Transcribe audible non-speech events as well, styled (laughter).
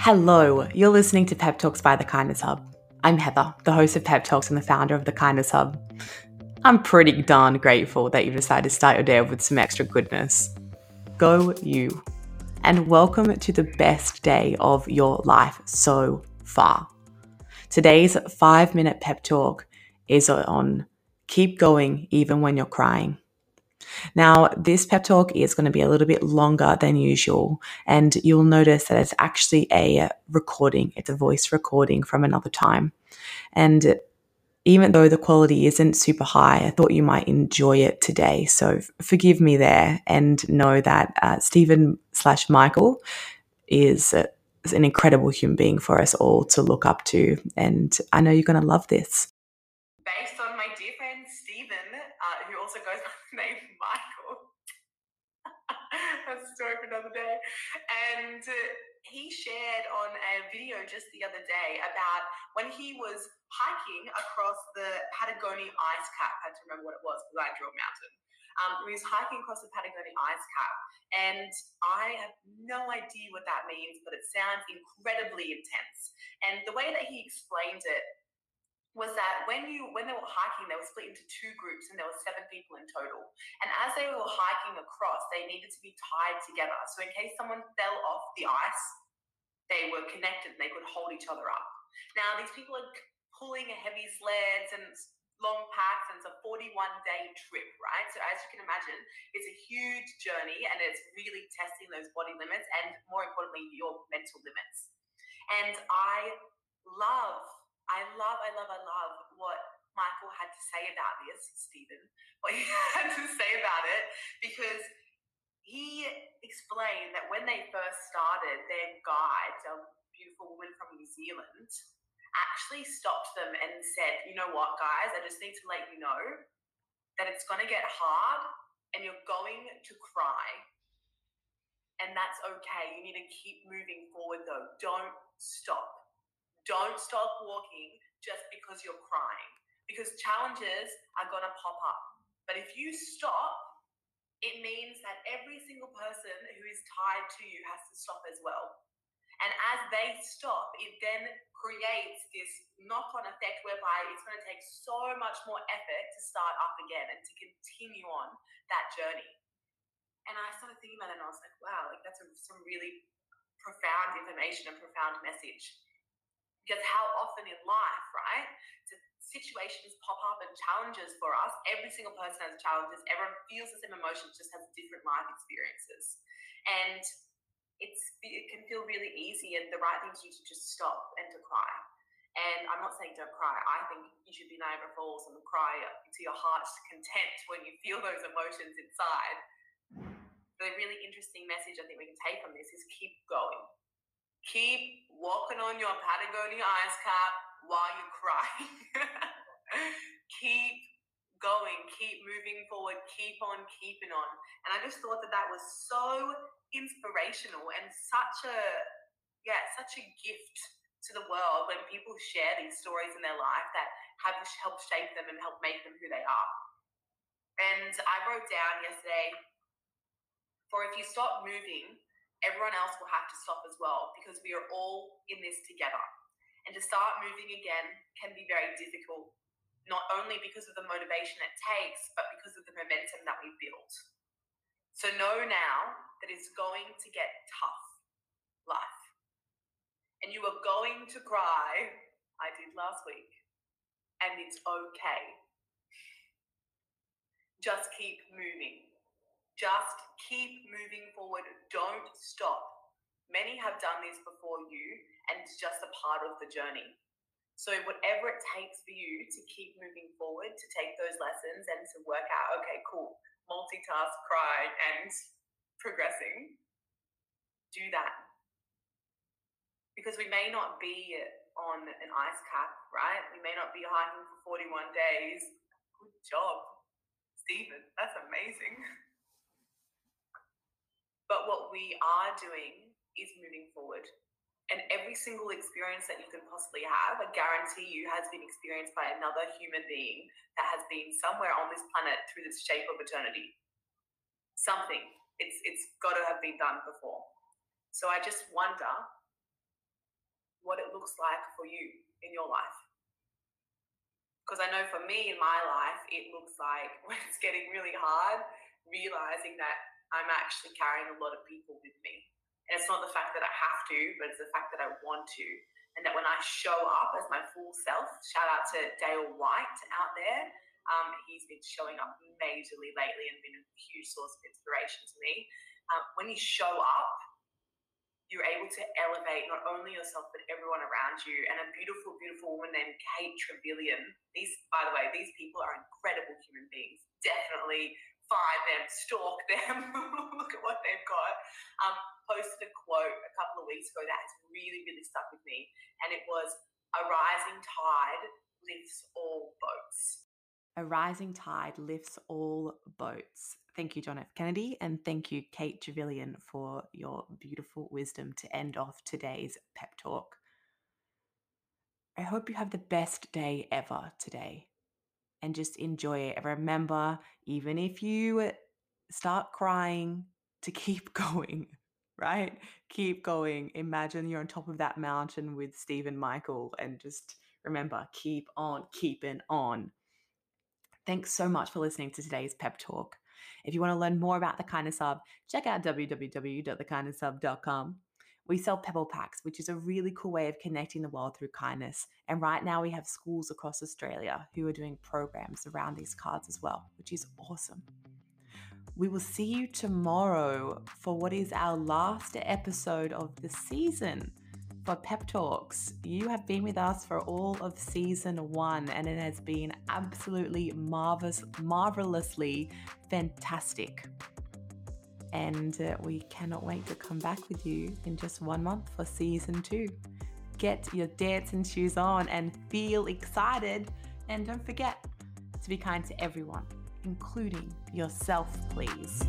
Hello, you're listening to Pep Talks by the Kindness Hub. I'm Heather, the host of Pep Talks and the founder of the Kindness Hub. I'm pretty darn grateful that you've decided to start your day with some extra goodness. Go you. And welcome to the best day of your life so far. Today's five minute pep talk is on keep going even when you're crying. Now, this pep talk is going to be a little bit longer than usual, and you'll notice that it's actually a recording, it's a voice recording from another time. And even though the quality isn't super high, I thought you might enjoy it today. So forgive me there and know that uh, Stephen slash Michael is, uh, is an incredible human being for us all to look up to. And I know you're going to love this. Based on my dear friend Stephen, uh, who also goes by the name Michael. That's a story for another day. And uh, he shared on a video just the other day about when he was hiking across the Patagonia ice cap. I had to remember what it was because I drew a mountain. Um, he was hiking across the Patagonia ice cap, and I have no idea what that means, but it sounds incredibly intense. And the way that he explained it was that when you when they were hiking, they were split into two groups, and there were seven people in total. And as they were hiking across, they needed to be tied together. So in case someone fell off the ice, they were connected and they could hold each other up. Now these people are pulling heavy sleds and long packs, and it's a 41 day trip, right? So as you can imagine, it's a huge journey, and it's really testing those body limits and more importantly, your mental limits. And I love I love, I love, I love what Michael had to say about this, Stephen, what he (laughs) had to say about it, because he explained that when they first started, their guide, a beautiful woman from New Zealand, actually stopped them and said, You know what, guys, I just need to let you know that it's going to get hard and you're going to cry. And that's okay. You need to keep moving forward, though. Don't stop don't stop walking just because you're crying, because challenges are going to pop up. But if you stop, it means that every single person who is tied to you has to stop as well. And as they stop, it then creates this knock on effect whereby it's going to take so much more effort to start up again and to continue on that journey. And I started thinking about it and I was like, wow, like that's a, some really profound information and profound message. Because how often in life, right, situations pop up and challenges for us. Every single person has challenges. Everyone feels the same emotions, just has different life experiences. And it's it can feel really easy and the right thing to do to just stop and to cry. And I'm not saying don't cry. I think you should be Niagara Falls and cry to your heart's content when you feel those emotions inside. The really interesting message I think we can take from this is keep going keep walking on your Patagonia ice cap while you cry. (laughs) keep going, keep moving forward, keep on keeping on. And I just thought that that was so inspirational and such a, yeah, such a gift to the world when people share these stories in their life that have helped shape them and help make them who they are. And I wrote down yesterday for if you stop moving, everyone else will have to stop as well because we are all in this together. And to start moving again can be very difficult, not only because of the motivation it takes, but because of the momentum that we build. So know now that it's going to get tough, life. And you are going to cry. I did last week. And it's okay. Just keep moving just keep moving forward. Don't stop. Many have done this before you, and it's just a part of the journey. So, whatever it takes for you to keep moving forward, to take those lessons and to work out, okay, cool, multitask, cry, and progressing, do that. Because we may not be on an ice cap, right? We may not be hiking for 41 days. Good job, Stephen. That's amazing. (laughs) But what we are doing is moving forward. And every single experience that you can possibly have, I guarantee you, has been experienced by another human being that has been somewhere on this planet through the shape of eternity. Something. It's it's got to have been done before. So I just wonder what it looks like for you in your life. Because I know for me in my life, it looks like (laughs) when it's getting really hard, realizing that I'm actually carrying a lot of people with me. And it's not the fact that I have to, but it's the fact that I want to. And that when I show up as my full self, shout out to Dale White out there. Um, he's been showing up majorly lately and been a huge source of inspiration to me. Um, when you show up, you're able to elevate not only yourself but everyone around you. And a beautiful, beautiful woman named Kate Trevelyan. These, by the way, these people are incredible human beings. Definitely find them, stalk them, (laughs) look at what they've got. Um, posted a quote a couple of weeks ago that has really, really stuck with me, and it was, "A rising tide lifts all boats." A rising tide lifts all boats. Thank you, John F. Kennedy, and thank you, Kate Trevelyan, for your beautiful wisdom to end off today's pep talk. I hope you have the best day ever today and just enjoy it. Remember, even if you start crying, to keep (laughs) going, right? Keep going. Imagine you're on top of that mountain with Stephen Michael and just remember, keep on keeping on. Thanks so much for listening to today's pep talk. If you want to learn more about the Kindness Hub, check out www.thekindnesshub.com. We sell Pebble Packs, which is a really cool way of connecting the world through kindness. And right now, we have schools across Australia who are doing programs around these cards as well, which is awesome. We will see you tomorrow for what is our last episode of the season for Pep Talks. You have been with us for all of season one, and it has been absolutely marvelous, marvelously fantastic. And uh, we cannot wait to come back with you in just one month for season two. Get your dancing shoes on and feel excited. And don't forget to be kind to everyone, including yourself, please.